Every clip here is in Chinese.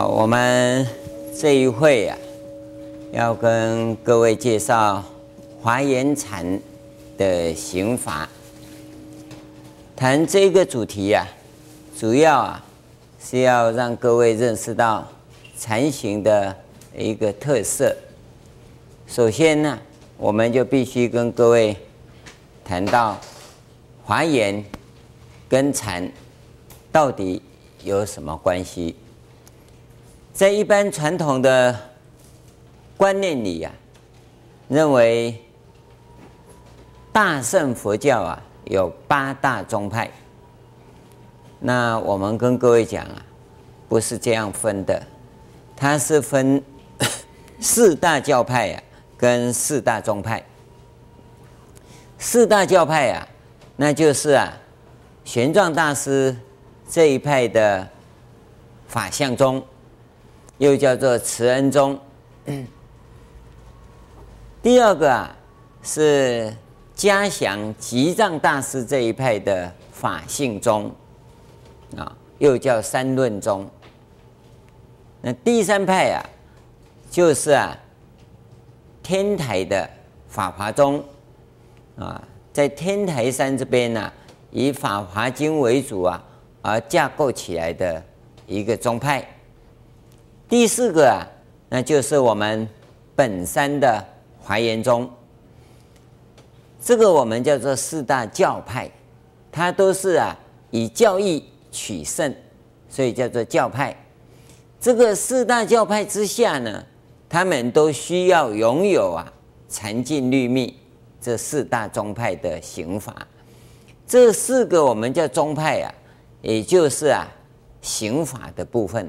好，我们这一会啊，要跟各位介绍华严禅的行法。谈这个主题呀、啊，主要啊是要让各位认识到禅行的一个特色。首先呢，我们就必须跟各位谈到华严跟禅到底有什么关系。在一般传统的观念里呀、啊，认为大乘佛教啊有八大宗派。那我们跟各位讲啊，不是这样分的，它是分 四大教派呀、啊，跟四大宗派。四大教派啊，那就是啊，玄奘大师这一派的法相宗。又叫做慈恩宗。第二个啊，是嘉祥吉藏大师这一派的法性宗，啊，又叫三论宗。那第三派啊，就是啊，天台的法华宗，啊，在天台山这边呢、啊，以《法华经》为主啊，而架构起来的一个宗派。第四个啊，那就是我们本山的华严宗。这个我们叫做四大教派，它都是啊以教义取胜，所以叫做教派。这个四大教派之下呢，他们都需要拥有啊禅净律密这四大宗派的行法。这四个我们叫宗派啊，也就是啊行法的部分。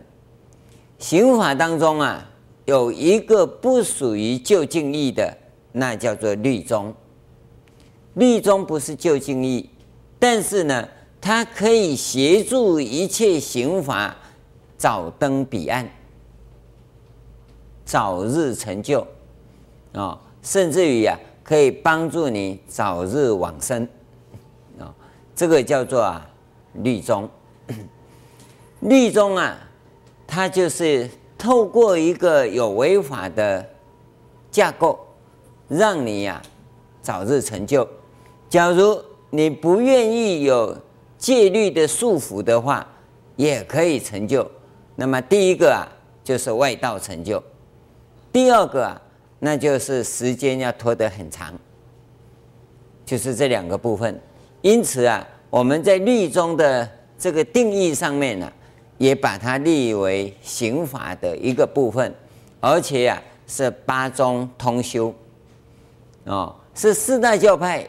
刑法当中啊，有一个不属于究竟义的，那叫做律宗。律宗不是究竟义，但是呢，它可以协助一切刑法早登彼岸，早日成就啊、甚至于啊，可以帮助你早日往生啊、这个叫做啊律宗。律宗啊。它就是透过一个有违法的架构，让你呀、啊、早日成就。假如你不愿意有戒律的束缚的话，也可以成就。那么第一个啊，就是外道成就；第二个啊，那就是时间要拖得很长，就是这两个部分。因此啊，我们在律宗的这个定义上面呢、也把它立为刑法的一个部分，而且啊是八宗通修，哦，是四大教派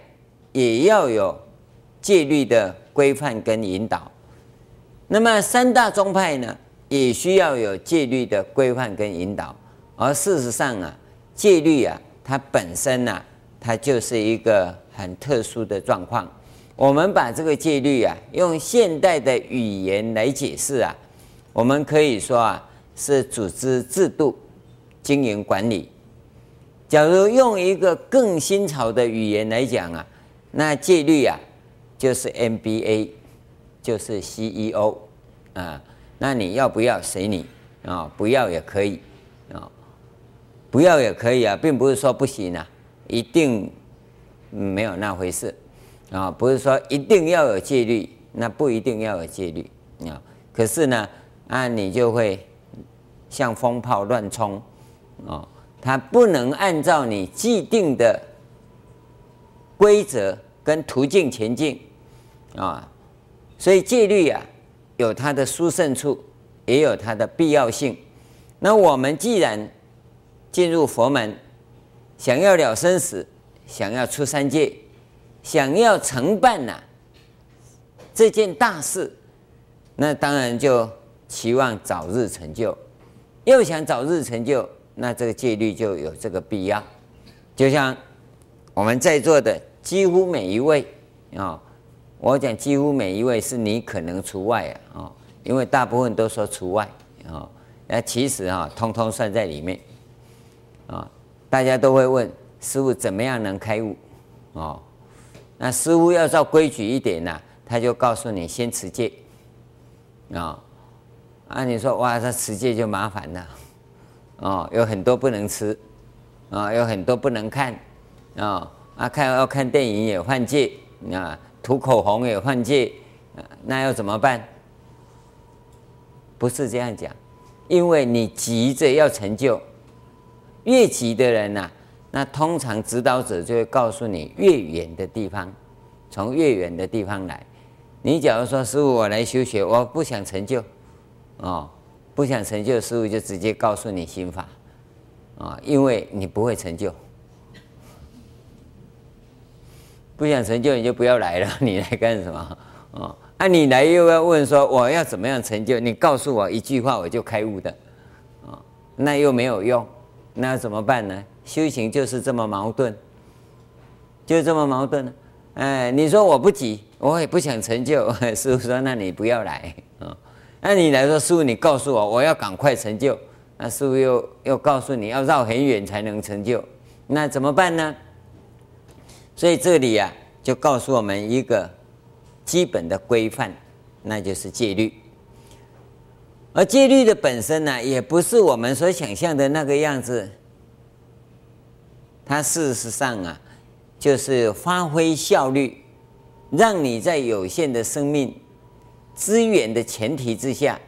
也要有戒律的规范跟引导。那么三大宗派呢，也需要有戒律的规范跟引导。而事实上啊，戒律啊，它本身呢、啊，它就是一个很特殊的状况。我们把这个戒律啊，用现代的语言来解释啊。我们可以说啊，是组织制度、经营管理。假如用一个更新潮的语言来讲啊，那戒律啊，就是 MBA，就是 CEO 啊。那你要不要随你啊？不要也可以啊，不要也可以啊，并不是说不行啊，一定没有那回事啊。不是说一定要有戒律，那不一定要有戒律啊。可是呢，啊，你就会像风炮乱冲，哦，它不能按照你既定的规则跟途径前进，啊，所以戒律啊，有它的殊胜处，也有它的必要性。那我们既然进入佛门，想要了生死，想要出三界，想要承办呐、这件大事，那当然就。期望早日成就，又想早日成就，那这个戒律就有这个必要。就像我们在座的几乎每一位啊，我讲几乎每一位是你可能除外啊，因为大部分都说除外啊，那其实啊，通通算在里面啊。大家都会问师父怎么样能开悟啊？那师父要照规矩一点呢，他就告诉你先持戒啊。啊，你说哇，这持戒就麻烦了，哦，有很多不能吃，啊、有很多不能看，啊、哦，啊，看要看电影也犯戒，啊，涂口红也犯戒，那要怎么办？不是这样讲，因为你急着要成就，越急的人呐、那通常指导者就会告诉你越远的地方，从越远的地方来。你假如说师傅，我来修学，我不想成就。哦，不想成就，师父就直接告诉你心法，啊，因为你不会成就，不想成就你就不要来了，你来干什么？啊，那你来又要问说我要怎么样成就？你告诉我一句话我就开悟的，啊，那又没有用，那怎么办呢？修行就是这么矛盾，就这么矛盾呢。哎，你说我不急，我也不想成就，师父说那你不要来。那你来说，师父，你告诉我，我要赶快成就。那师父又又告诉你要绕很远才能成就，那怎么办呢？所以这里啊，就告诉我们一个基本的规范，那就是戒律。而戒律的本身呢，也不是我们所想象的那个样子。它事实上啊，就是发挥效率，让你在有限的生命。资源的前提之下，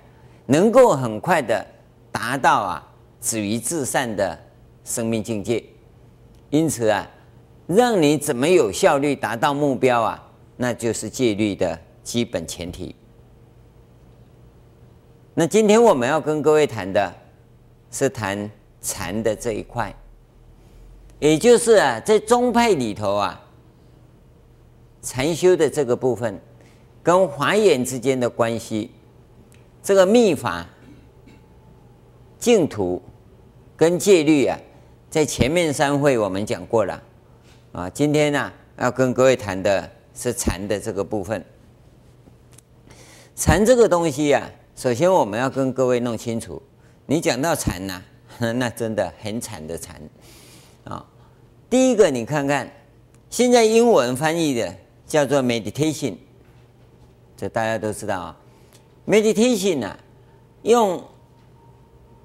能够很快的达到啊止于至善的生命境界。因此啊，让你怎么有效率达到目标啊，那就是戒律的基本前提。那今天我们要跟各位谈的是谈禅的这一块，也就是啊，在宗派里头啊，禅修的这个部分。跟华严之间的关系，这个密法、净土跟戒律啊，在前面三会我们讲过了啊。今天呢，要跟各位谈的是禅的这个部分。禅这个东西啊，首先我们要跟各位弄清楚，你讲到禅呐，那真的很惨的禅啊。第一个，你看看现在英文翻译的叫做 meditation。大家都知道啊，meditation 啊，用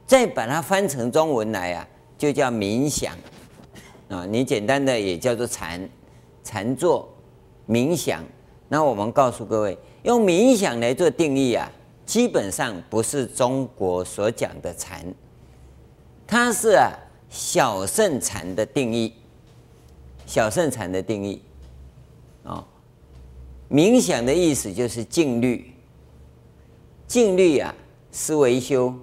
再把它翻成中文来啊，就叫冥想啊。你简单的也叫做禅，禅坐、冥想。那我们告诉各位，用冥想来做定义啊，基本上不是中国所讲的禅，它是啊小圣禅的定义，小圣禅的定义啊。冥想的意思就是静虑，静虑啊，思维修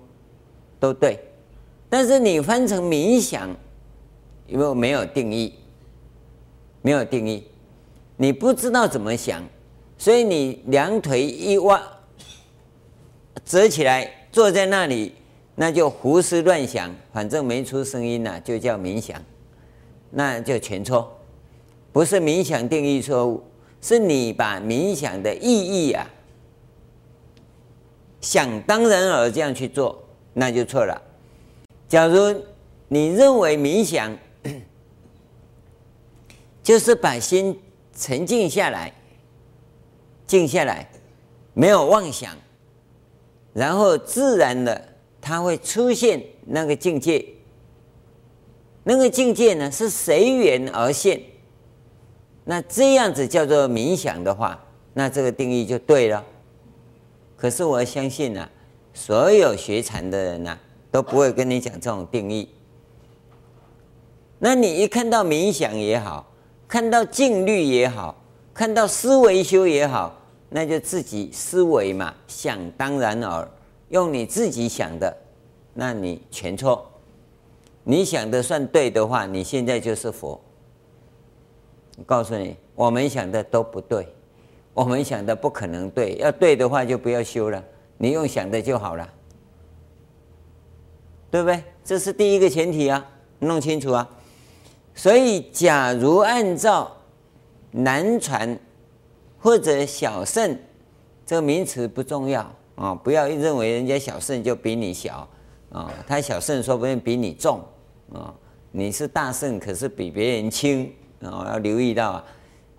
都对，但是你翻成冥想，因为没有定义，没有定义，你不知道怎么想，所以你两腿一弯，折起来坐在那里，那就胡思乱想，反正没出声音呐，就叫冥想，那就全错，不是冥想定义错误。是你把冥想的意义啊，想当然而这样去做，那就错了。假如你认为冥想 就是把心沉静下来，静下来，没有妄想，然后自然的它会出现那个境界，那个境界呢是随缘而现。那这样子叫做冥想的话，那这个定义就对了。可是我相信呢、啊，所有学禅的人呢、都不会跟你讲这种定义。那你一看到冥想也好，看到静虑也好，看到思维修也好，那就自己思维嘛，想当然耳，用你自己想的，那你全错。你想的算对的话，你现在就是佛。告诉你，我们想的都不对，我们想的不可能对。要对的话，就不要修了，你用想的就好了，对不对？这是第一个前提啊，弄清楚啊。所以，假如按照南传或者小乘这个名词不重要啊，不要认为人家小乘就比你小啊，他小乘说不定比你重啊，你是大乘，可是比别人轻。哦，要留意到啊！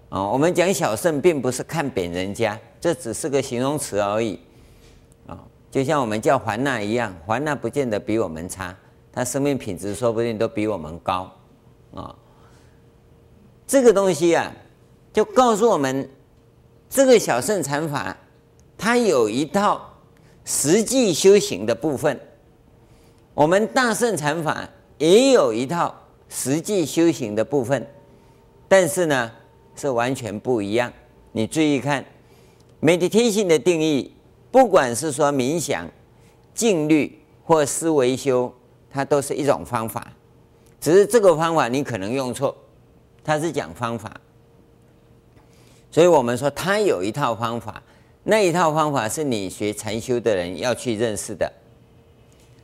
哦，我们讲小乘，并不是看扁人家，这只是个形容词而已。啊，就像我们叫环那一样，环那不见得比我们差，他生命品质说不定都比我们高啊。这个东西啊，就告诉我们，这个小圣禅法，它有一套实际修行的部分；我们大圣禅法也有一套实际修行的部分，但是呢，是完全不一样。你注意看，meditation 的定义，不管是说冥想、静虑或思维修，它都是一种方法，只是这个方法你可能用错。它是讲方法，所以我们说它有一套方法，那一套方法是你学禅修的人要去认识的。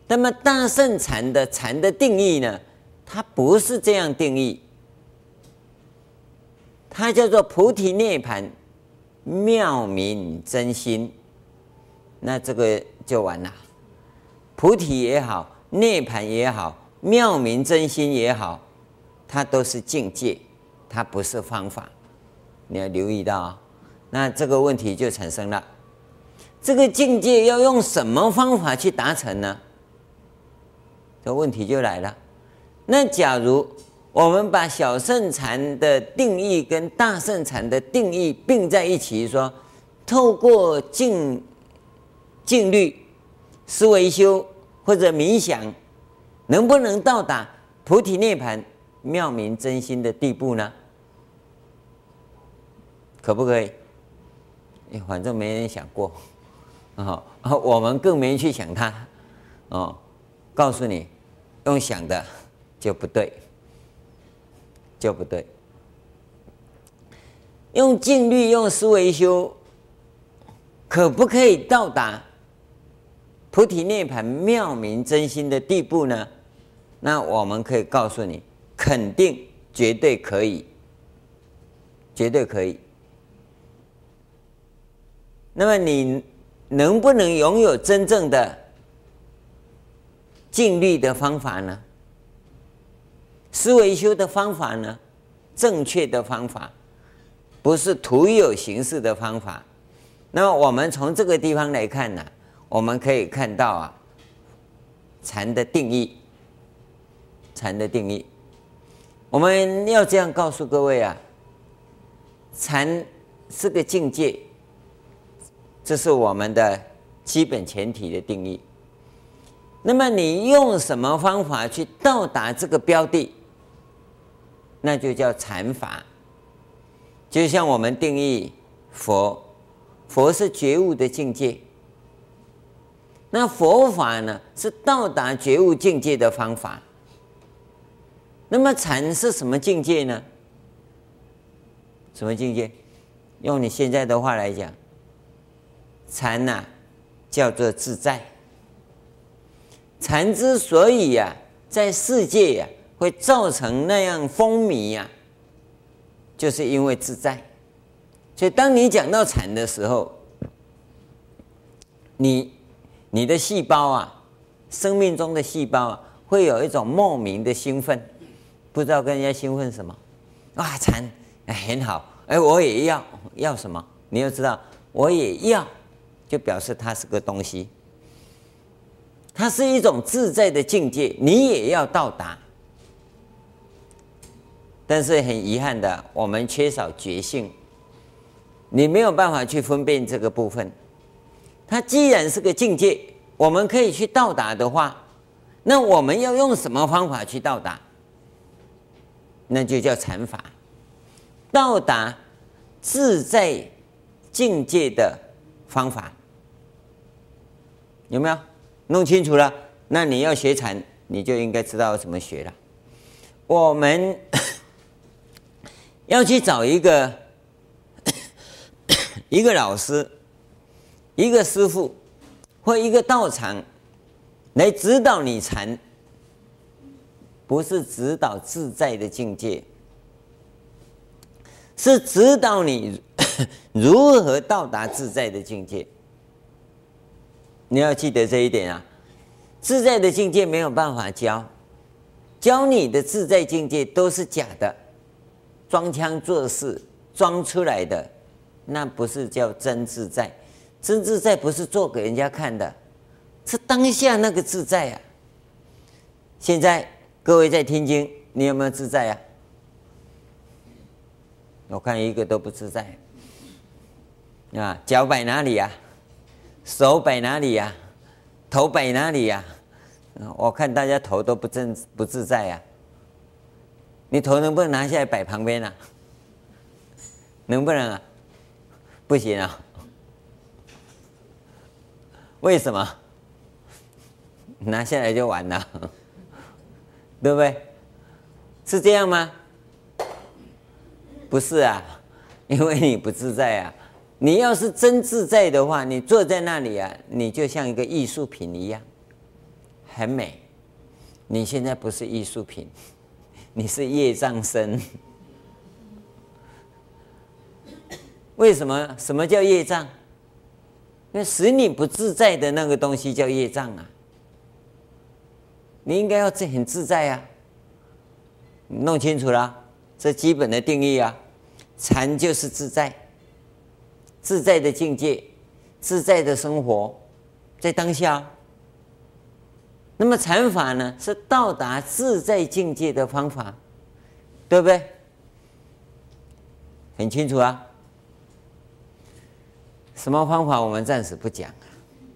那么大圣禅的禅的定义呢？它不是这样定义，它叫做菩提涅槃妙明真心。那这个就完了，菩提也好，涅槃也好，妙明真心也好，它都是境界。它不是方法，你要留意到啊。那这个问题就产生了：这个境界要用什么方法去达成呢？这问题就来了。那假如我们把小圣禅的定义跟大圣禅的定义并在一起，说透过静静虑、思维修或者冥想，能不能到达菩提涅槃妙明真心的地步呢？可不可以？反正没人想过，啊，我们更没去想它，哦，告诉你，用想的就不对，就不对。用静虑、用思维修，可不可以到达菩提涅槃妙明真心的地步呢？那我们可以告诉你，肯定、绝对可以，绝对可以。那么你能不能拥有真正的静虑的方法呢？思维修的方法呢？正确的方法，不是徒有形式的方法。那么我们从这个地方来看呢，我们可以看到啊，禅的定义，禅的定义，我们要这样告诉各位啊，禅是个境界。这是我们的基本前提的定义。那么你用什么方法去到达这个标的，那就叫禅法。就像我们定义佛，佛是觉悟的境界。那佛法呢，是到达觉悟境界的方法。那么禅是什么境界呢？什么境界？用你现在的话来讲。禅呐、叫做自在。禅之所以呀、在世界呀、会造成那样风靡呀、啊，就是因为自在。所以，当你讲到禅的时候，你你的细胞啊，生命中的细胞啊，会有一种莫名的兴奋，不知道跟人家兴奋什么。哇，禅哎很好，哎我也要要什么？你要知道，我也要。就表示它是个东西，它是一种自在的境界，你也要到达。但是很遗憾的，我们缺少觉性，你没有办法去分辨这个部分。它既然是个境界，我们可以去到达的话，那我们要用什么方法去到达？那就叫禅法，到达自在境界的方法。有没有弄清楚了？那你要学禅，你就应该知道怎么学了。我们要去找一个 一个老师、一个师傅或一个道场来指导你禅，不是指导自在的境界，是指导你 如何到达自在的境界。你要记得这一点啊！自在的境界没有办法教，教你的自在境界都是假的，装腔作势装出来的，那不是叫真自在。真自在不是做给人家看的，是当下那个自在啊。现在各位在听经，你有没有自在啊？我看一个都不自在。啊，脚摆哪里呀？手摆哪里呀？头摆哪里呀？我看大家头都不正不自在呀。你头能不能拿下来摆旁边啊？能不能啊？不行啊。为什么？拿下来就完了，对不对？是这样吗？不是啊，因为你不自在啊。你要是真自在的话，你坐在那里啊，你就像一个艺术品一样，很美。你现在不是艺术品，你是业障身。为什么？什么叫业障？那使你不自在的那个东西叫业障啊！你应该要自很自在啊！弄清楚了，这基本的定义啊，禅就是自在，自在的境界，自在的生活，在当下。那么禅法呢，是到达自在境界的方法，对不对？很清楚啊。什么方法我们暂时不讲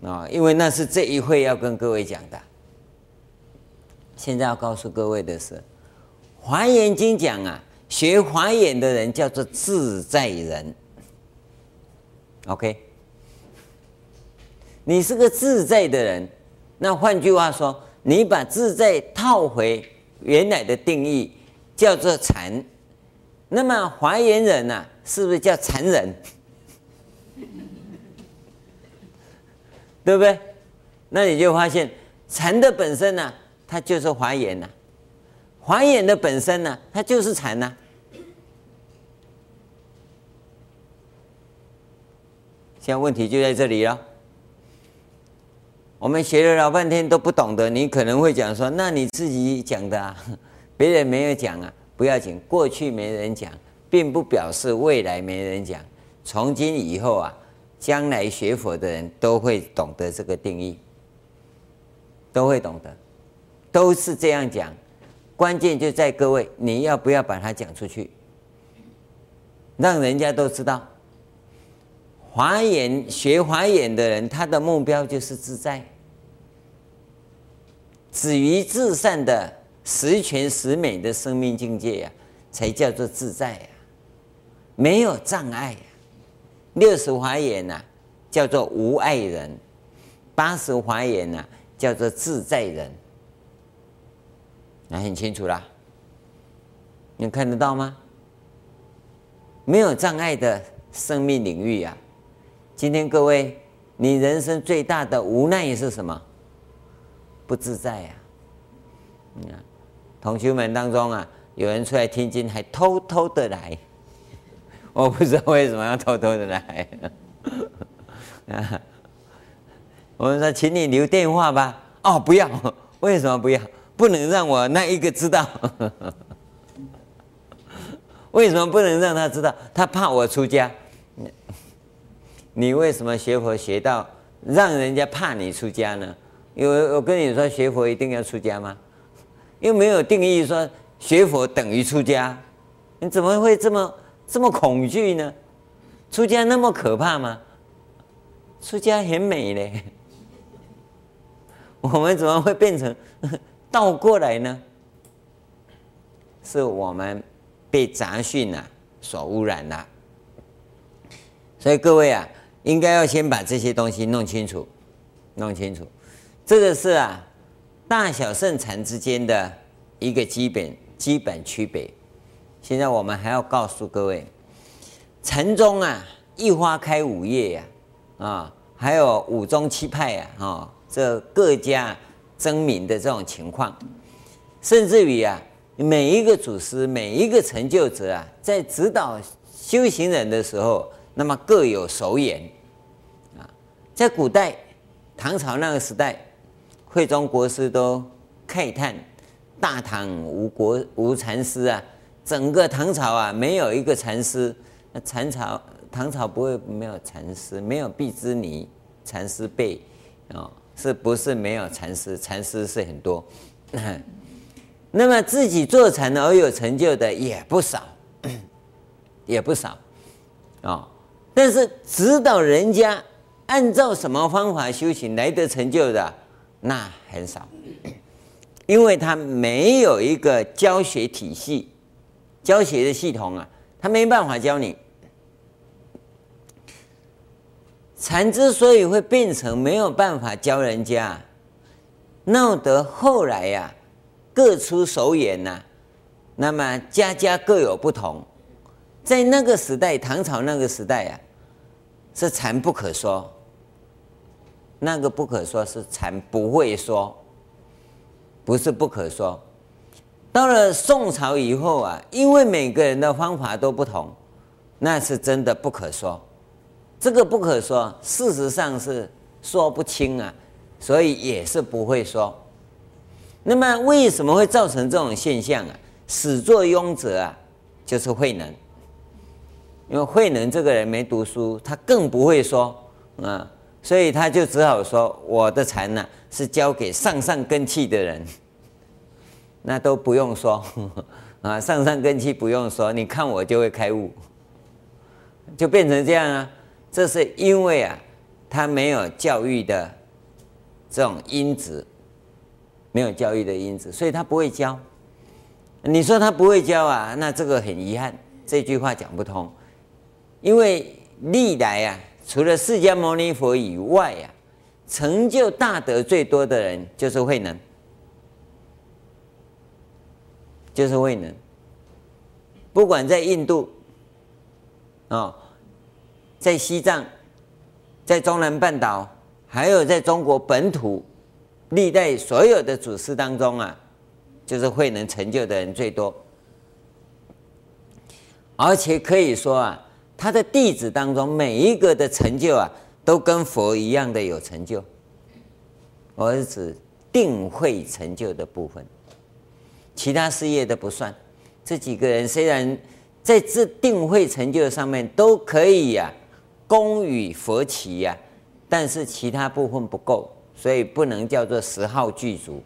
啊，因为那是这一会要跟各位讲的。现在要告诉各位的是，《华严经》讲啊，学华严的人叫做自在人。OK，你是个自在的人，那换句话说，你把自在套回原来的定义，叫做禅。那么华严人呢、是不是叫禅人？对不对？那你就发现禅的本身呢、它就是华严呐；华严的本身呢、它就是禅呐、现在问题就在这里了。我们学了老半天都不懂得，你可能会讲说：“那你自己讲的啊，别人没有讲啊，不要紧。过去没人讲，并不表示未来没人讲。从今以后啊。”将来学佛的人都会懂得这个定义，都会懂得，都是这样讲。关键就在各位，你要不要把它讲出去，让人家都知道。华严学华严的人，他的目标就是自在，止于至善的十全十美的生命境界呀、才叫做自在呀、啊，没有障碍。六十华严呐，叫做无碍人；八十华严呐，叫做自在人。那很清楚啦，你看得到吗？没有障碍的生命领域啊！今天各位，你人生最大的无奈是什么？不自在呀！你看，同学们当中啊，有人出来听经，还偷偷的来。我不知道为什么要偷偷的来，我们说，请你留电话吧。哦，不要，为什么不要？不能让我那一个知道。为什么不能让他知道？他怕我出家。你为什么学佛学到让人家怕你出家呢？因为我跟你说，学佛一定要出家吗？又没有定义说学佛等于出家，你怎么会这么？这么恐惧呢？出家那么可怕吗？出家很美嘞。我们怎么会变成 倒过来呢？是我们被杂讯啊所污染了。所以各位啊，应该要先把这些东西弄清楚，弄清楚。这个是啊，大小圣禅之间的一个基本基本区别。现在我们还要告诉各位，禅宗啊，一花开五叶呀，啊，还有五宗七派呀，啊，这各家争鸣的这种情况，甚至于啊，每一个祖师、每一个成就者啊，在指导修行人的时候，那么各有手眼。在古代唐朝那个时代，慧忠国师都慨叹：大唐无国无禅师啊。整个唐朝啊，没有一个禅师。那禅朝唐朝不会没有禅师，没有毕之尼禅师辈啊，是不是没有禅师？禅师是很多。那么自己做禅而有成就的也不少，也不少啊、哦。但是指导人家按照什么方法修行来得成就的，那很少，因为他没有一个教学体系、教学的系统啊，他没办法教你。禅之所以会变成没有办法教人家，闹得后来呀、各出手眼呐、那么家家各有不同。在那个时代，唐朝那个时代啊，是禅不可说。那个不可说是禅不会说，不是不可说。到了宋朝以后啊，因为每个人的方法都不同，那是真的不可说。这个不可说，事实上是说不清啊，所以也是不会说。那么为什么会造成这种现象啊？始作俑者啊，就是慧能。因为慧能这个人没读书，他更不会说啊，所以他就只好说：“我的禅呢、是交给上上根器的人，那都不用说 啊，上上根器不用说，你看我就会开悟，就变成这样啊。这是因为啊，他没有教育的这种因子。”没有教育的因子，所以他不会教。你说他不会教啊？那这个很遗憾，这句话讲不通。因为历来啊，除了释迦牟尼佛以外啊，成就大德最多的人就是慧能，就是慧能。不管在印度啊、哦，在西藏，在中南半岛，还有在中国本土。历代所有的祖师当中啊，就是慧能成就的人最多，而且可以说啊，他的弟子当中每一个的成就啊，都跟佛一样的有成就。我是指定会成就的部分，其他事业的不算。这几个人虽然在这定会成就上面都可以呀、啊，恭与佛齐呀，但是其他部分不够。所以不能叫做十号具足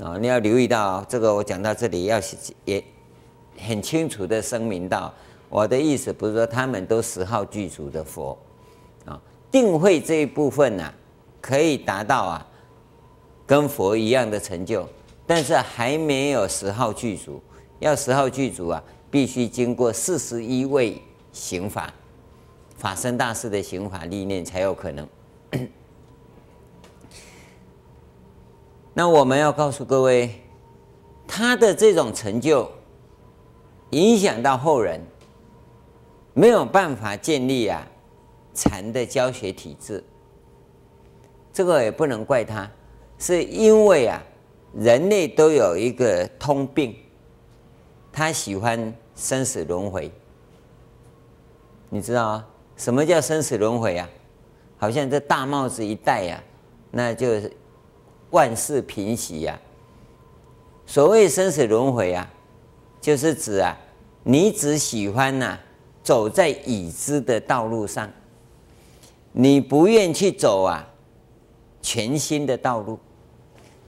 啊！你要留意到这个，我讲到这里要也很清楚的声明到，我的意思不是说他们都十号具足的佛啊，定慧这一部分呢、啊，可以达到啊跟佛一样的成就，但是还没有十号具足。要十号具足啊，必须经过四十一位行法，法身大士的行法历练才有可能。那我们要告诉各位，他的这种成就影响到后人，没有办法建立啊禅的教学体制。这个也不能怪他，是因为啊人类都有一个通病，他喜欢生死轮回。你知道啊？什么叫生死轮回啊？好像这大帽子一戴呀，那就是。万事平息呀、啊！所谓生死轮回啊，就是指啊，你只喜欢呐、走在已知的道路上，你不愿去走啊全新的道路，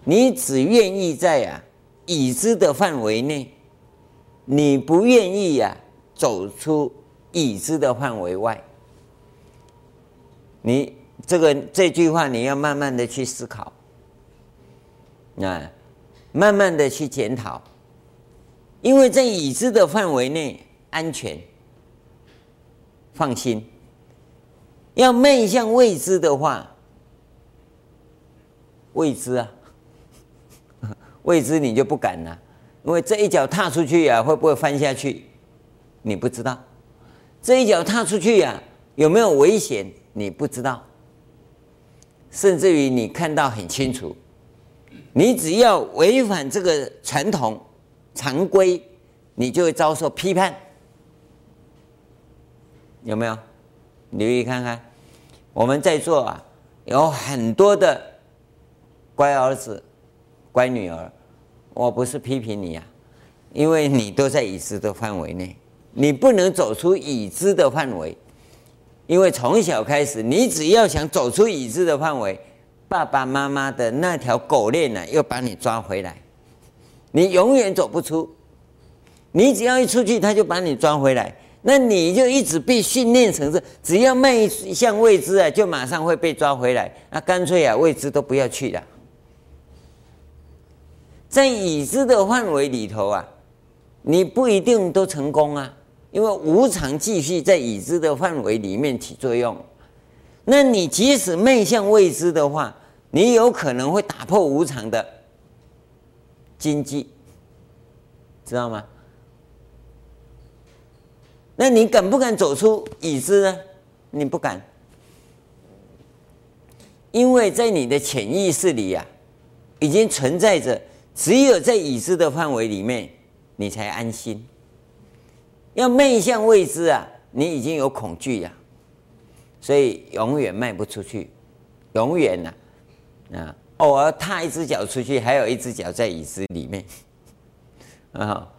你只愿意在啊已知的范围内，你不愿意呀、啊、走出已知的范围外。你这个这句话你要慢慢的去思考。啊，慢慢的去检讨，因为在已知的范围内安全、放心。要迈向未知的话，未知啊，未知你就不敢了，因为这一脚踏出去呀、啊，会不会翻下去？你不知道。这一脚踏出去呀、啊，有没有危险？你不知道。甚至于你看到很清楚。你只要违反这个传统常规，你就会遭受批判，有没有？留意看看，我们在座啊，有很多的乖儿子、乖女儿，我不是批评你啊，因为你都在已知的范围内，你不能走出已知的范围，因为从小开始，你只要想走出已知的范围，爸爸妈妈的那条狗链呢，又把你抓回来，你永远走不出。你只要一出去，他就把你抓回来，那你就一直被训练成这，只要迈向未知啊，就马上会被抓回来。那干脆啊，未知都不要去了，在已知的范围里头啊，你不一定都成功啊，因为无常继续在已知的范围里面起作用。那你即使迈向未知的话，你有可能会打破无常的经济，知道吗？那你敢不敢走出已知呢？你不敢，因为在你的潜意识里呀、啊，已经存在着，只有在已知的范围里面，你才安心。要迈向未知啊，你已经有恐惧呀、啊，所以永远迈不出去，永远呐、啊，啊，偶尔踏一只脚出去，还有一只脚在椅子里面，啊。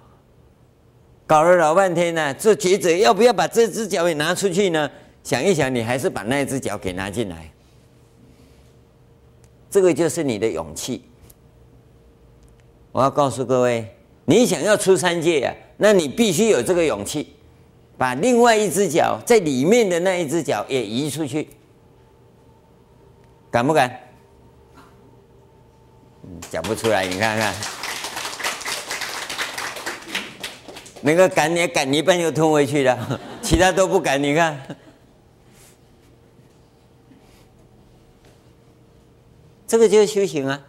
搞了老半天呢、啊，做抉择要不要把这只脚也拿出去呢？想一想，你还是把那只脚给拿进来。这个就是你的勇气。我要告诉各位，你想要出三界啊，那你必须有这个勇气，把另外一只脚在里面的那一只脚也移出去。敢不敢？讲不出来，你看看。那个赶你赶一半就吞回去了，其他都不敢。你看，这个就是修行啊！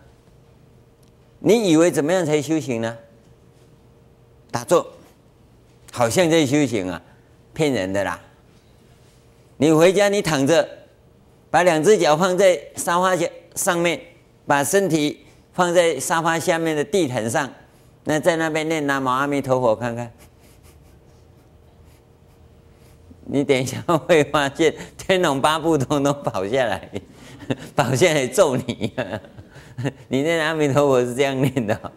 你以为怎么样才修行呢？打坐，好像在修行啊，骗人的啦！你回家你躺着，把两只脚放在沙发下上面，把身体放在沙发下面的地毯上。那在那边念南无阿弥陀佛，看看，你等一下会发现天龙八部通通跑下来，跑下来揍你。你念阿弥陀佛是这样念的，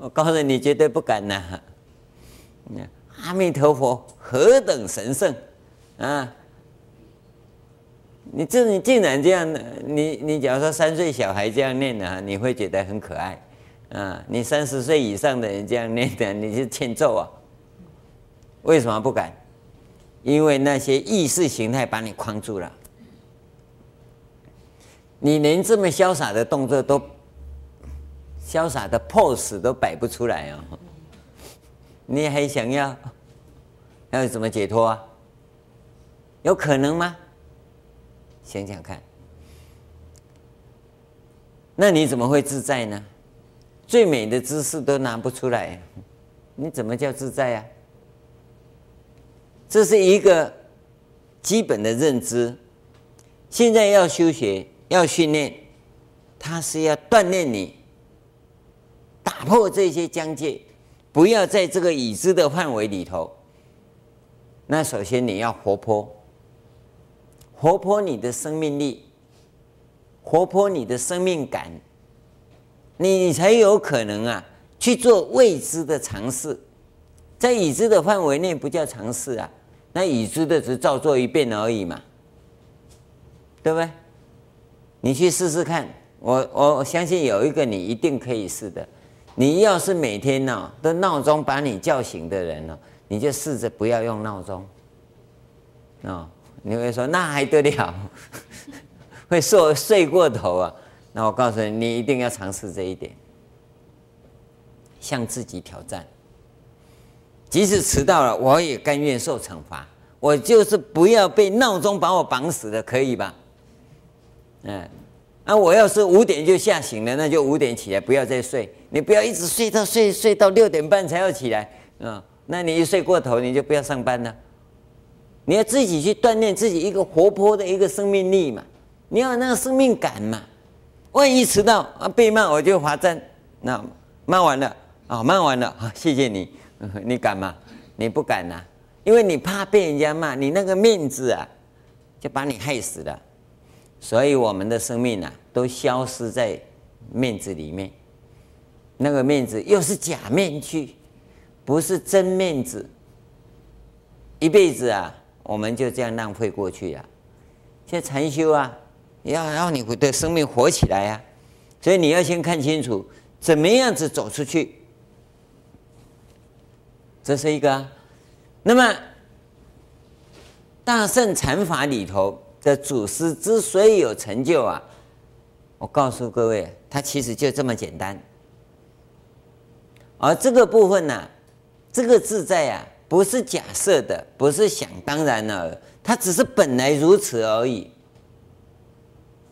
我告诉你，绝对不敢呐！阿弥陀佛何等神圣啊！你这你竟然这样，你你假如说三岁小孩这样念的，你会觉得很可爱。啊，你三十岁以上的人这样念的，你是欠揍啊！为什么不敢？因为那些意识形态把你框住了，你连这么潇洒的动作都潇洒的 pose 都摆不出来啊！你还想要要怎么解脱啊？有可能吗？想想看，那你怎么会自在呢？最美的姿势都拿不出来，你怎么叫自在呀？这是一个基本的认知。现在要修学，要训练，它是要锻炼你，打破这些疆界，不要在这个已知的范围里头。那首先你要活泼，活泼你的生命力，活泼你的生命感。你才有可能啊去做未知的尝试，在已知的范围内不叫尝试啊，那已知的只照做一遍而已嘛，对不对？你去试试看，我我相信有一个你一定可以试的。你要是每天呢、哦、都闹钟把你叫醒的人呢、哦，你就试着不要用闹钟，哦，你会说那还得了，会睡睡过头啊。那我告诉你，你一定要尝试这一点，向自己挑战。即使迟到了，我也甘愿受惩罚。我就是不要被闹钟把我绑死了，可以吧？嗯，那我要是五点就吓醒了，那就五点起来，不要再睡。你不要一直睡到睡睡到六点半才要起来，嗯，那你一睡过头，你就不要上班了。你要自己去锻炼自己一个活泼的一个生命力嘛，你要有那个生命感嘛。万一迟到啊，被骂我就罚站。那骂完了啊，骂完了啊，谢谢你。你敢吗？你不敢呐、啊，因为你怕被人家骂，你那个面子啊，就把你害死了。所以我们的生命啊，都消失在面子里面。那个面子又是假面具，不是真面子。一辈子啊，我们就这样浪费过去了。现在禅修啊。要让你的生命活起来呀、所以你要先看清楚怎么样子走出去，这是一个、啊。那么大圣禅法里头的祖师之所以有成就啊，我告诉各位，他其实就这么简单。而这个部分呢、这个自在啊，不是假设的，不是想当然的，它只是本来如此而已。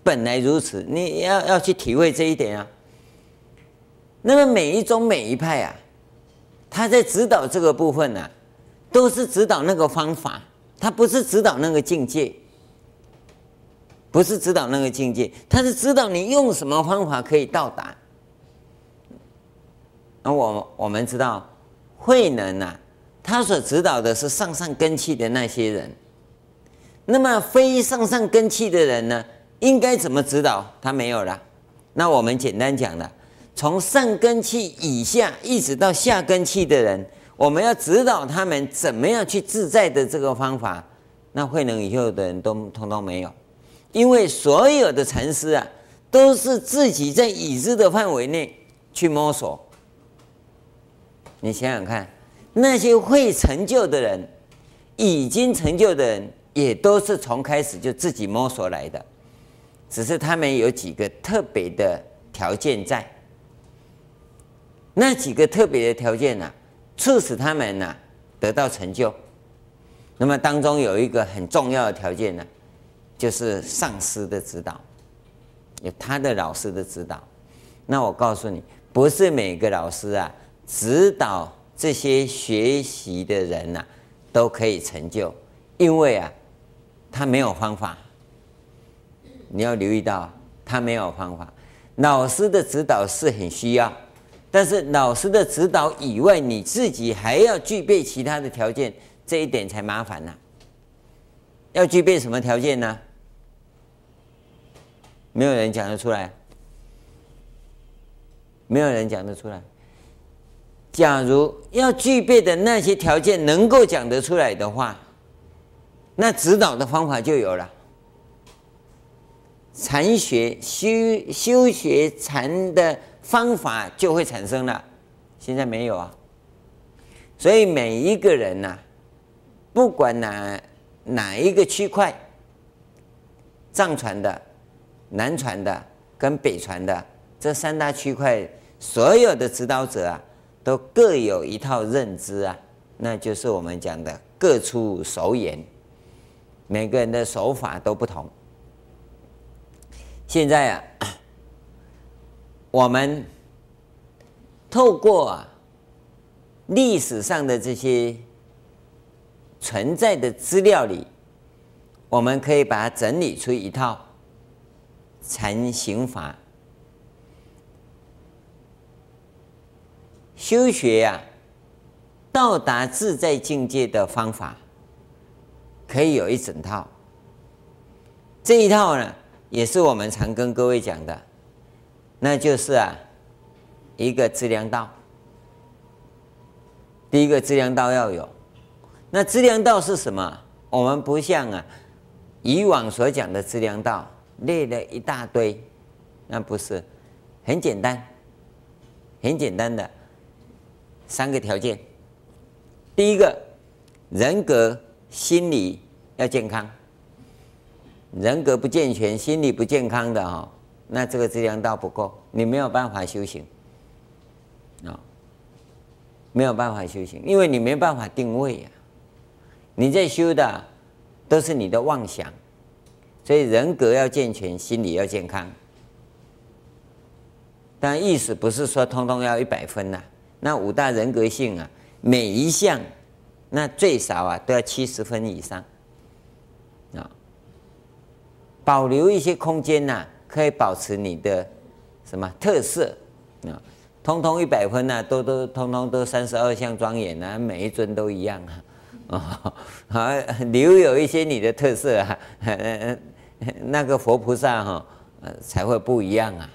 本来如此，你要要去体会这一点啊。那么每一宗每一派啊，他在指导这个部分呢、啊，都是指导那个方法，他不是指导那个境界，不是指导那个境界，他是指导你用什么方法可以到达。那我我们知道，慧能啊，他所指导的是上上根器的那些人。那么非上上根器的人呢，应该怎么指导？他没有了。那我们简单讲了，从上根器以下一直到下根器的人，我们要指导他们怎么样去自在的这个方法。那慧能以后的人都通通没有，因为所有的禅师啊，都是自己在已知的范围内去摸索。你想想看，那些会成就的人，已经成就的人，也都是从开始就自己摸索来的，只是他们有几个特别的条件在。那几个特别的条件呢、促使他们呢、得到成就。那么当中有一个很重要的条件呢，就是上师的指导，有他的老师的指导。那我告诉你，不是每个老师啊。指导这些学习的人呐、都可以成就，因为啊，他没有方法。你要留意到，他没有方法。老师的指导是很需要，但是老师的指导以外，你自己还要具备其他的条件，这一点才麻烦呢、要具备什么条件呢？没有人讲得出来，没有人讲得出来。假如要具备的那些条件能够讲得出来的话，那指导的方法就有了。禅学修修学禅的方法就会产生了，现在没有啊。所以每一个人呐、不管哪哪一个区块，藏传的、南传的跟北传的这三大区块，所有的指导者啊。都各有一套认知啊，那就是我们讲的各出手眼，每个人的手法都不同。现在啊，我们透过啊历史上的这些存在的资料里，我们可以把它整理出一套禅行法。修学呀、到达自在境界的方法，可以有一整套。这一套呢，也是我们常跟各位讲的，那就是啊，一个资粮道。第一个资粮道要有，那资粮道是什么？我们不像啊，以往所讲的资粮道列了一大堆，那不是，很简单，很简单的。三个条件，第一个，人格心理要健康。人格不健全，心理不健康的哈，那这个资粮道不够，你没有办法修行啊，没有办法修行，因为你没办法定位呀。你在修的都是你的妄想，所以人格要健全，心理要健康。但意思不是说通通要一百分呐。那五大人格性啊，每一项，那最少啊都要七十分以上。保留一些空间呐、可以保持你的什么特色啊？通通一百分呐、都都通通都三十二相庄严啊，每一尊都一样啊。哦好，留有一些你的特色啊，那个佛菩萨哈，才会不一样啊，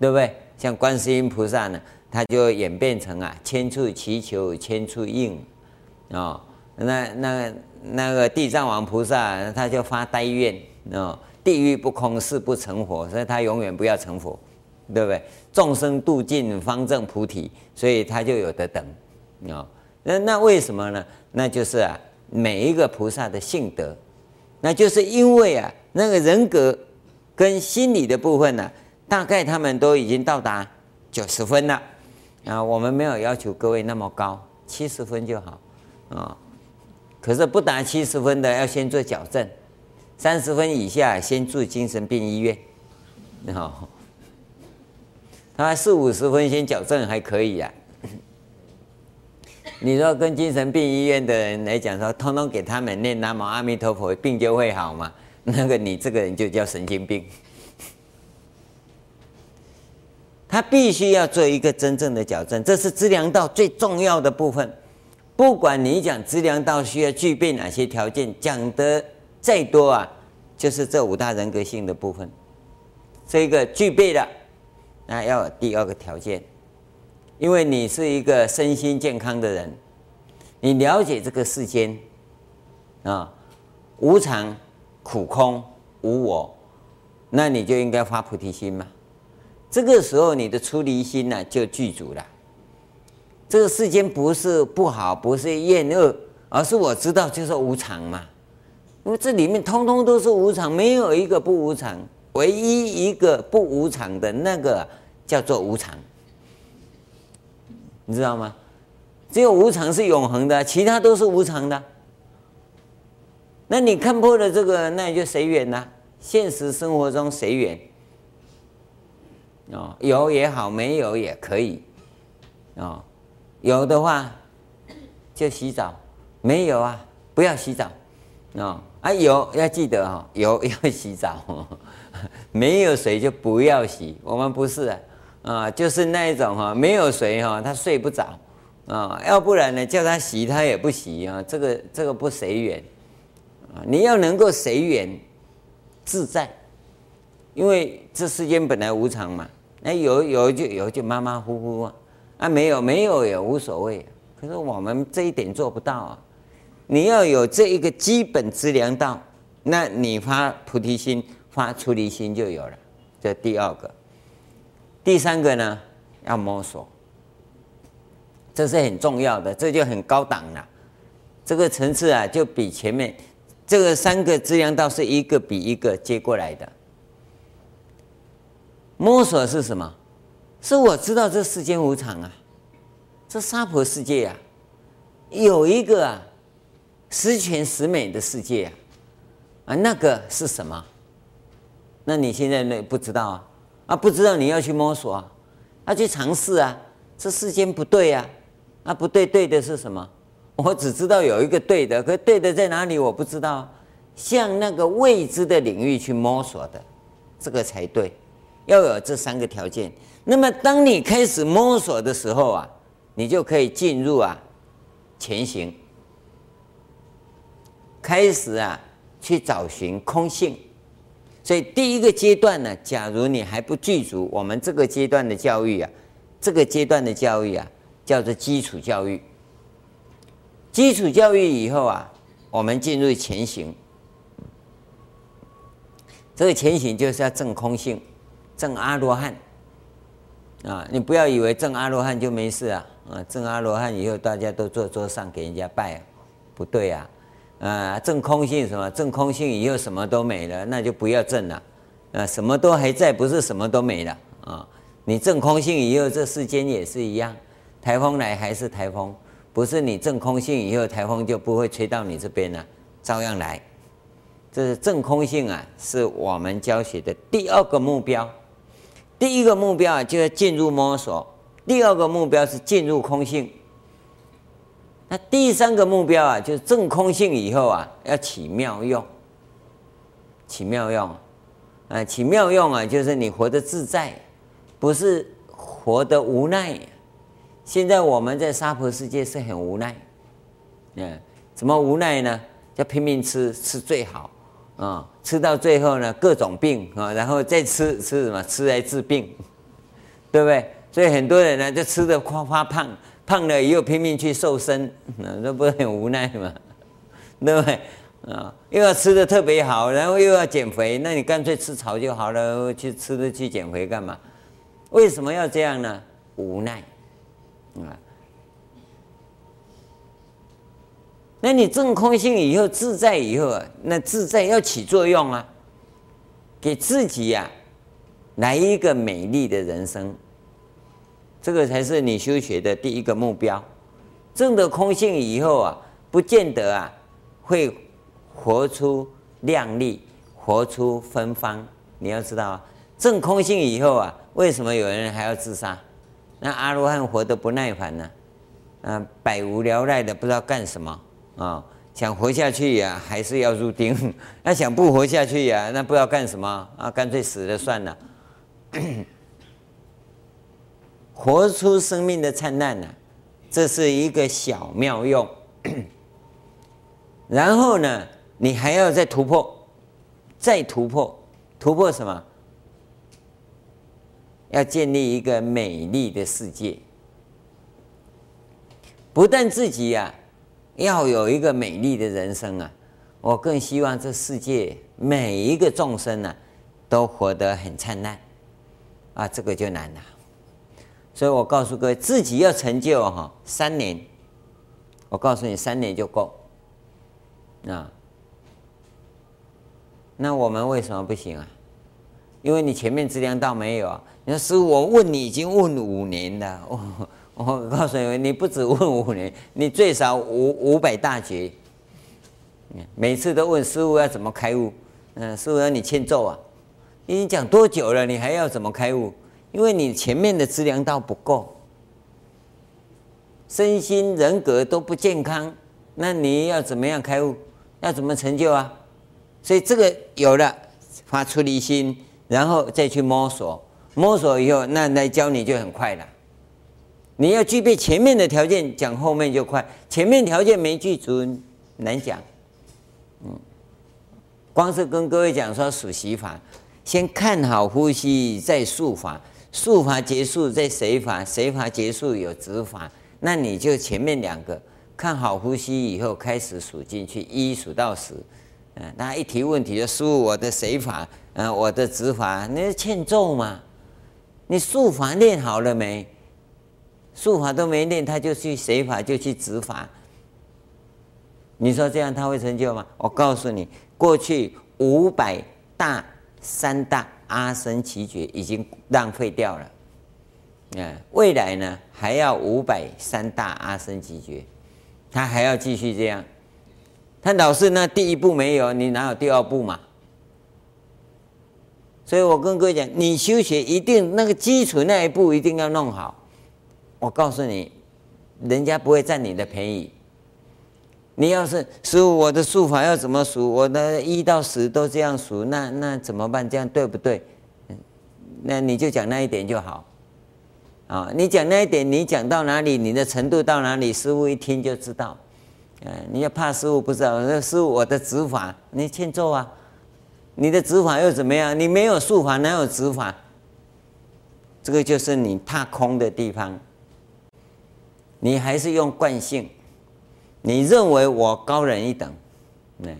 对不对？像观世音菩萨呢？他就演变成啊，千处祈求千处应，哦，那那那个地藏王菩萨他就发呆愿，哦，地狱不空，誓不成佛，所以他永远不要成佛，对不对？众生度尽，方证菩提，所以他就有得等啊。那那为什么呢？那就是啊，每一个菩萨的性德，那就是因为啊，那个人格跟心理的部分呢、大概他们都已经到达九十分了啊。我们没有要求各位那么高，七十分就好啊。可是不达七十分的，要先做矫正；三十分以下，先住精神病医院。好，他四五十分先矫正还可以啊。你说跟精神病医院的人来讲说，通通给他们念南无阿弥陀佛，病就会好吗？那个你这个人就叫神经病。他必须要做一个真正的矫正，这是资粮道最重要的部分。不管你讲资粮道需要具备哪些条件，讲的再多啊，就是这五大人格性的部分，这个具备了，那要有第二个条件。因为你是一个身心健康的人，你了解这个世间啊，无常、苦空、无我，那你就应该发菩提心嘛。这个时候你的出离心呢就具足了。这个世间不是不好，不是厌恶，而是我知道就是无常嘛。因为这里面通通都是无常，没有一个不无常，唯一一个不无常的那个叫做无常。你知道吗？只有无常是永恒的，其他都是无常的。那你看破了这个，那你就随缘呐。现实生活中随缘，哦，有也好，没有也可以，哦，有的话就洗澡，没有啊，不要洗澡，哦，啊有要记得哈，有 要洗澡，哦没有水就不要洗，我们不是啊。啊，就是那一种哈，没有水哈，他睡不着啊，要不然呢，叫他洗他也不洗啊，这个这个不随缘啊，你要能够随缘自在，因为这世间本来无常嘛，那有有就有就马马虎虎啊，啊没有没有也无所谓，可是我们这一点做不到啊，你要有这一个基本资粮道，那你发菩提心、发出离心就有了，这第二个。第三个呢，要摸索，这是很重要的，这就很高档了。这个层次啊，就比前面这个三个资粮道是一个比一个接过来的。摸索是什么？是我知道这世间无常啊，这娑婆世界啊，有一个啊十全十美的世界啊，啊那个是什么？那你现在呢不知道啊？啊，不知道你要去摸索啊，要去尝试啊。这世间不对啊，啊不对，对的是什么？我只知道有一个对的，可对的在哪里我不知道。向那个未知的领域去摸索的，这个才对。要有这三个条件。那么当你开始摸索的时候啊，你就可以进入啊前行，开始啊去找寻空性。所以第一个阶段呢，假如你还不具足，我们这个阶段的教育啊，这个阶段的教育啊，叫做基础教育。基础教育以后啊，我们进入前行。这个前行就是要证空性，证阿罗汉啊！你不要以为证阿罗汉就没事啊！啊，证阿罗汉以后大家都坐桌上给人家拜，不对啊。啊，证空性什么？证空性以后什么都没了，那就不要证了。啊，什么都还在，不是什么都没了啊。你证空性以后，这世间也是一样，台风来还是台风，不是你证空性以后，台风就不会吹到你这边了，照样来。这是证空性啊，是我们教学的第二个目标。第一个目标啊，就要进入摸索；第二个目标是进入空性。那第三个目标啊，就是证空性以后啊，要起妙用，起妙用，啊，起妙用啊，就是你活得自在，不是活得无奈。现在我们在娑婆世界是很无奈，嗯，怎么无奈呢？要拼命吃，吃最好，啊，吃到最后呢，各种病啊，然后再吃吃什么？吃来治病，对不对？所以很多人呢，就吃的夸发胖。胖了以后拼命去瘦身，那不是很无奈吗？对不对？啊，又要吃的特别好，然后又要减肥，那你干脆吃草就好了，去吃的去减肥干嘛？为什么要这样呢？无奈啊。那你证空性以后自在以后啊，那自在要起作用啊，给自己呀、啊、来一个美丽的人生，这个才是你修学的第一个目标。证得空性以后啊，不见得啊会。活出亮丽，活出芬芳。你要知道啊，证空性以后啊，为什么有人还要自杀？那阿罗汉活得不耐烦呢？啊，百无聊赖的不知道干什么啊、想活下去呀、还是要入定？那想不活下去呀、那不知道干什么啊？干脆死了算了。活出生命的灿烂呢，这是一个小妙用。然后呢？你还要再突破，再突破，突破什么？要建立一个美丽的世界。不但自己呀、要有一个美丽的人生啊，我更希望这世界每一个众生啊，都活得很灿烂。啊，这个就难了。所以我告诉各位，自己要成就哈，三年，我告诉你，三年就够。啊。那我们为什么不行啊？因为你前面资粮道没有啊。你说师傅，我问你已经问五年了，我 我告诉你，你不止问五年，你最少五五百大劫。每次都问师傅要怎么开悟，嗯，师傅要你欠咒啊。已经讲多久了，你还要怎么开悟？因为你前面的资粮道不够，身心人格都不健康，那你要怎么样开悟？要怎么成就啊？所以这个有了发出离心，然后再去摸索，摸索以后，那来教你就很快了。你要具备前面的条件，讲后面就快。前面条件没具足，难讲。嗯，光是跟各位讲说数息法，先看好呼吸，再数法，数法结束再随法，随法结束有止法。那你就前面两个看好呼吸以后，开始数进去，一数到十。嗯，那一提问题就输入我的随法，嗯，我的止法，那是欠揍嘛？你数法练好了没？数法都没练，他就去随法，就去止法。你说这样他会成就吗？我告诉你，过去五百大三大阿僧只劫已经浪费掉了。嗯，未来呢还要五百三大阿僧只劫，他还要继续这样。他老是那第一步没有，你哪有第二步嘛？所以我跟各位讲，你修学一定那个基础那一步一定要弄好。我告诉你，人家不会占你的便宜。你要是数我的数法要怎么数？我的一到十都这样数，那那怎么办？这样对不对？那你就讲那一点就好。啊，你讲那一点，你讲到哪里，你的程度到哪里，师傅一听就知道。嗯，你要怕师傅不知道，那师傅我的指法，你欠揍啊！你的指法又怎么样？你没有数法，哪有指法？这个就是你踏空的地方。你还是用惯性，你认为我高人一等，那，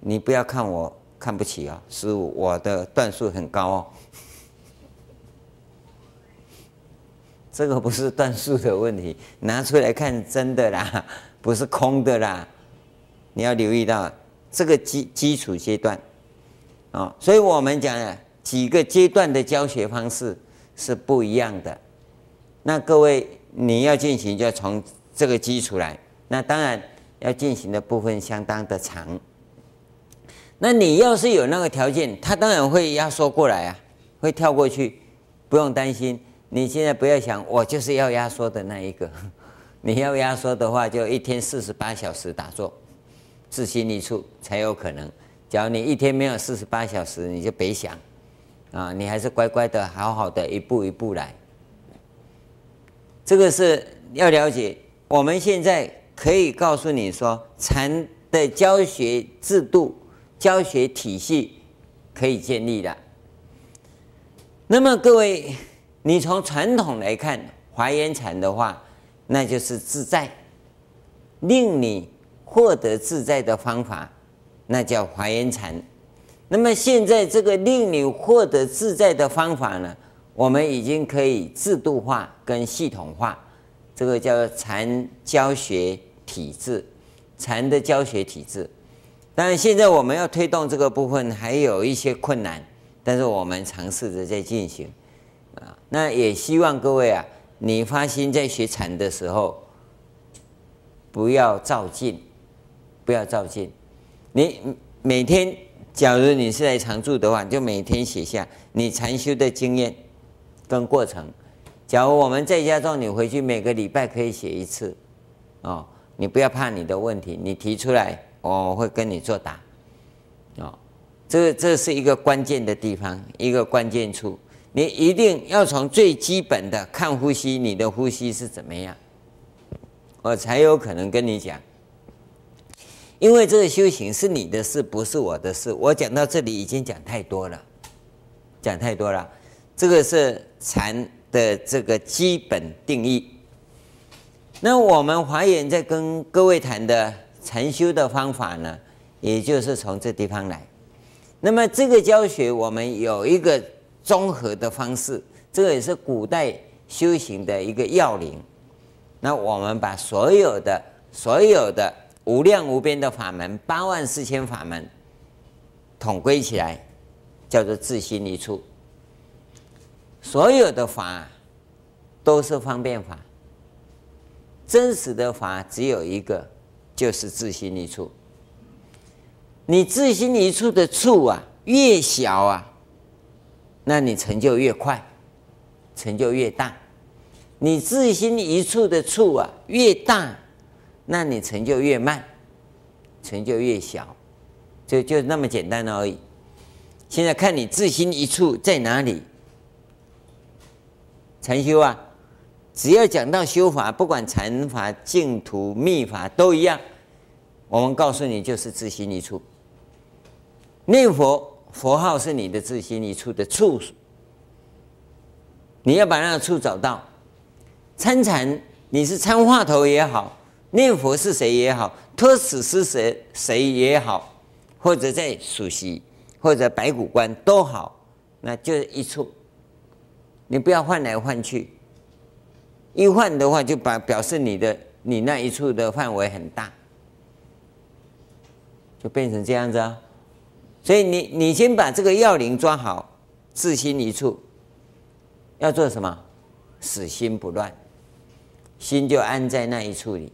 你不要看我看不起啊，师父，我的段数很高哦。这个不是段数的问题，拿出来看真的啦。不是空的啦，你要留意到这个基基础阶段啊，所以我们讲啊，几个阶段的教学方式是不一样的。那各位你要进行，就要从这个基础来。那当然要进行的部分相当的长。那你要是有那个条件，他当然会压缩过来啊，会跳过去，不用担心。你现在不要想，我就是要压缩的那一个。你要压缩的话，就一天四十八小时打坐，自心一处才有可能。假如你一天没有四十八小时，你就别想啊！你还是乖乖的、好好的，一步一步来。这个是要了解。我们现在可以告诉你说，禅的教学制度、教学体系可以建立了。那么各位，你从传统来看华严禅的话。那就是自在，令你获得自在的方法，那叫华严禅。那么现在这个令你获得自在的方法呢，我们已经可以制度化跟系统化，这个叫禅教学体制，禅的教学体制。当然，现在我们要推动这个部分还有一些困难，但是我们尝试着在进行啊。那也希望各位啊，你发心在学禅的时候，不要照进，不要照进。你每天，假如你是来常住的话，就每天写下你禅修的经验跟过程。假如我们在家中，你回去每个礼拜可以写一次，哦，你不要怕你的问题，你提出来，我会跟你作答。哦，这这是一个关键的地方，一个关键处，你一定要从最基本的看呼吸，你的呼吸是怎么样，我才有可能跟你讲。因为这个修行是你的事，不是我的事。我讲到这里已经讲太多了，讲太多了。这个是禅的这个基本定义。那我们华严在跟各位谈的禅修的方法呢，也就是从这地方来。那么这个教学我们有一个综合的方式，这个也是古代修行的一个要领。那我们把所有的所有的。无量无边的法门，八万四千法门，统归起来，叫做自心一处。所有的法都是方便法，真实的法只有一个，就是自心一处。你自心一处的处啊，越小啊，那你成就越快，成就越大；你自心一处的处啊，越大。那你成就越慢，成就越小，就就那么简单而已。现在看你自心一处在哪里？禅修啊，只要讲到修法，不管禅法、净土、密法都一样。我们告诉你，就是自心一处。念佛佛号是你的自心一处的处，你要把那个处找到。参禅，你是参话头也好。念佛是谁也好，托死是谁谁也好，或者在数息，或者白骨观都好，那就是一处。你不要换来换去，一换的话就把表示你的你那一处的范围很大，就变成这样子啊。所以你你先把这个要领抓好，自心一处，要做什么？死心不乱，心就安在那一处里。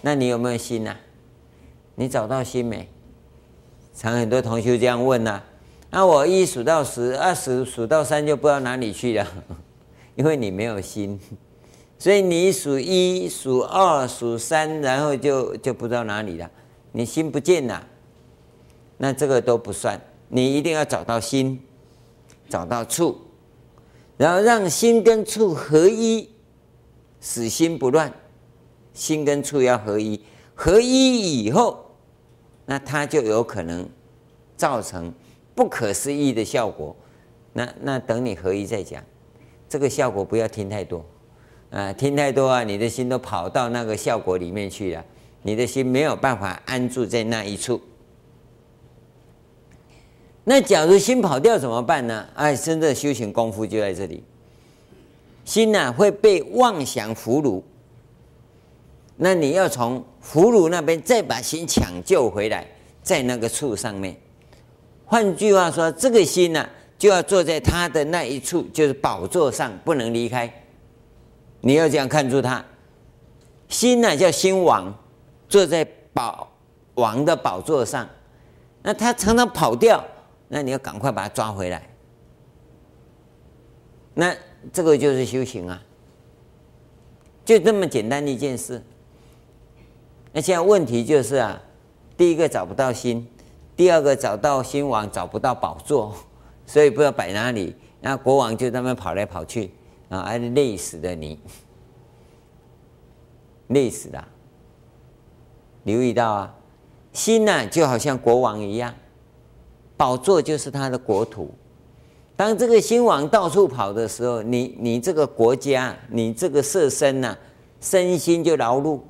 那你有没有心呐、啊？你找到心没？常很多同学这样问呐、啊。那我一数到十，二十数到三就不知道哪里去了，因为你没有心。所以你数一、数二、数三，然后就就不知道哪里了，你心不见了。那这个都不算，你一定要找到心，找到处，然后让心跟处合一，死心不乱。心跟处要合一，合一以后，那它就有可能造成不可思议的效果。那那等你合一再讲，这个效果不要听太多啊，听太多啊，你的心都跑到那个效果里面去了，你的心没有办法安住在那一处。那假如心跑掉怎么办呢？哎，真的修行功夫就在这里，心呐、会被妄想俘虏。那你要从俘虏那边再把心抢救回来，在那个处上面。换句话说，这个心呢、就要坐在他的那一处，就是宝座上，不能离开。你要这样看住他，心呢、叫心王，坐在宝王的宝座上。那他常常跑掉，那你要赶快把他抓回来。那这个就是修行啊，就这么简单的一件事。那现在问题就是啊，第一个找不到心，第二个找到心王找不到宝座，所以不知道摆哪里。那国王就在那边跑来跑去啊，还累死的你，累死了。留意到啊，心呢就好像国王一样，宝座就是他的国土。当这个心王到处跑的时候，你你这个国家，你这个色身呐，身心就劳碌。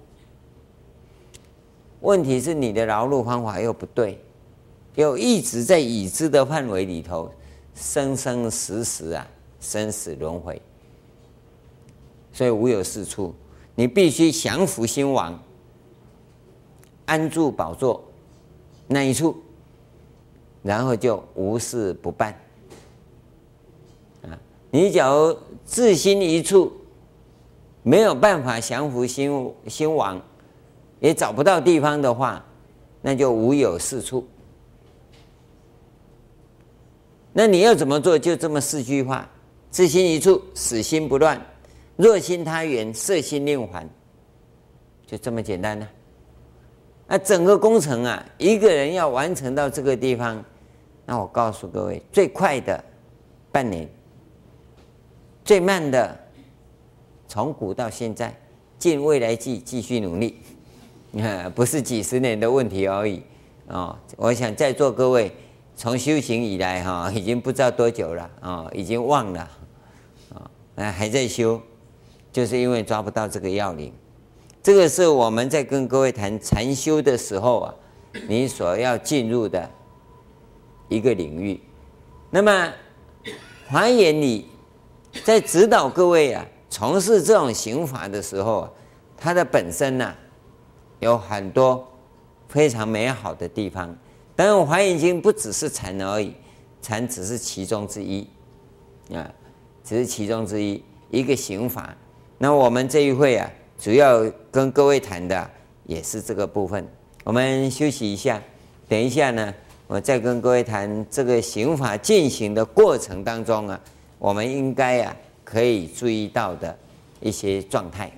问题是你的劳碌方法又不对，又一直在已知的范围里头生生死死啊，生死轮回，所以无有是处。你必须降服心王，安住宝座那一处，然后就无事不办。啊，你假如自心一处，没有办法降服心心王，也找不到地方的话，那就无有是处。那你要怎么做？就这么四句话：自心一处，死心不乱；若心他缘，摄心令还。就这么简单呢？那整个工程啊，一个人要完成到这个地方，那我告诉各位，最快的半年，最慢的从古到现在，尽未来际继续努力，你 看不是几十年的问题而已啊！我想在座各位。从修行以来，哈，已经不知道多久了啊，已经忘了啊，还在修，就是因为抓不到这个要领。这个是我们在跟各位谈禅修的时候啊，你所要进入的一个领域。那么华严里在指导各位啊，从事这种行法的时候啊，它的本身呢，有很多非常美好的地方。当然，《华严经》不只是禅而已，禅只是其中之一，啊，只是其中之一一个行法。那我们这一会啊，主要跟各位谈的也是这个部分。我们休息一下，等一下呢，我再跟各位谈这个刑法进行的过程当中啊，我们应该啊可以注意到的一些状态。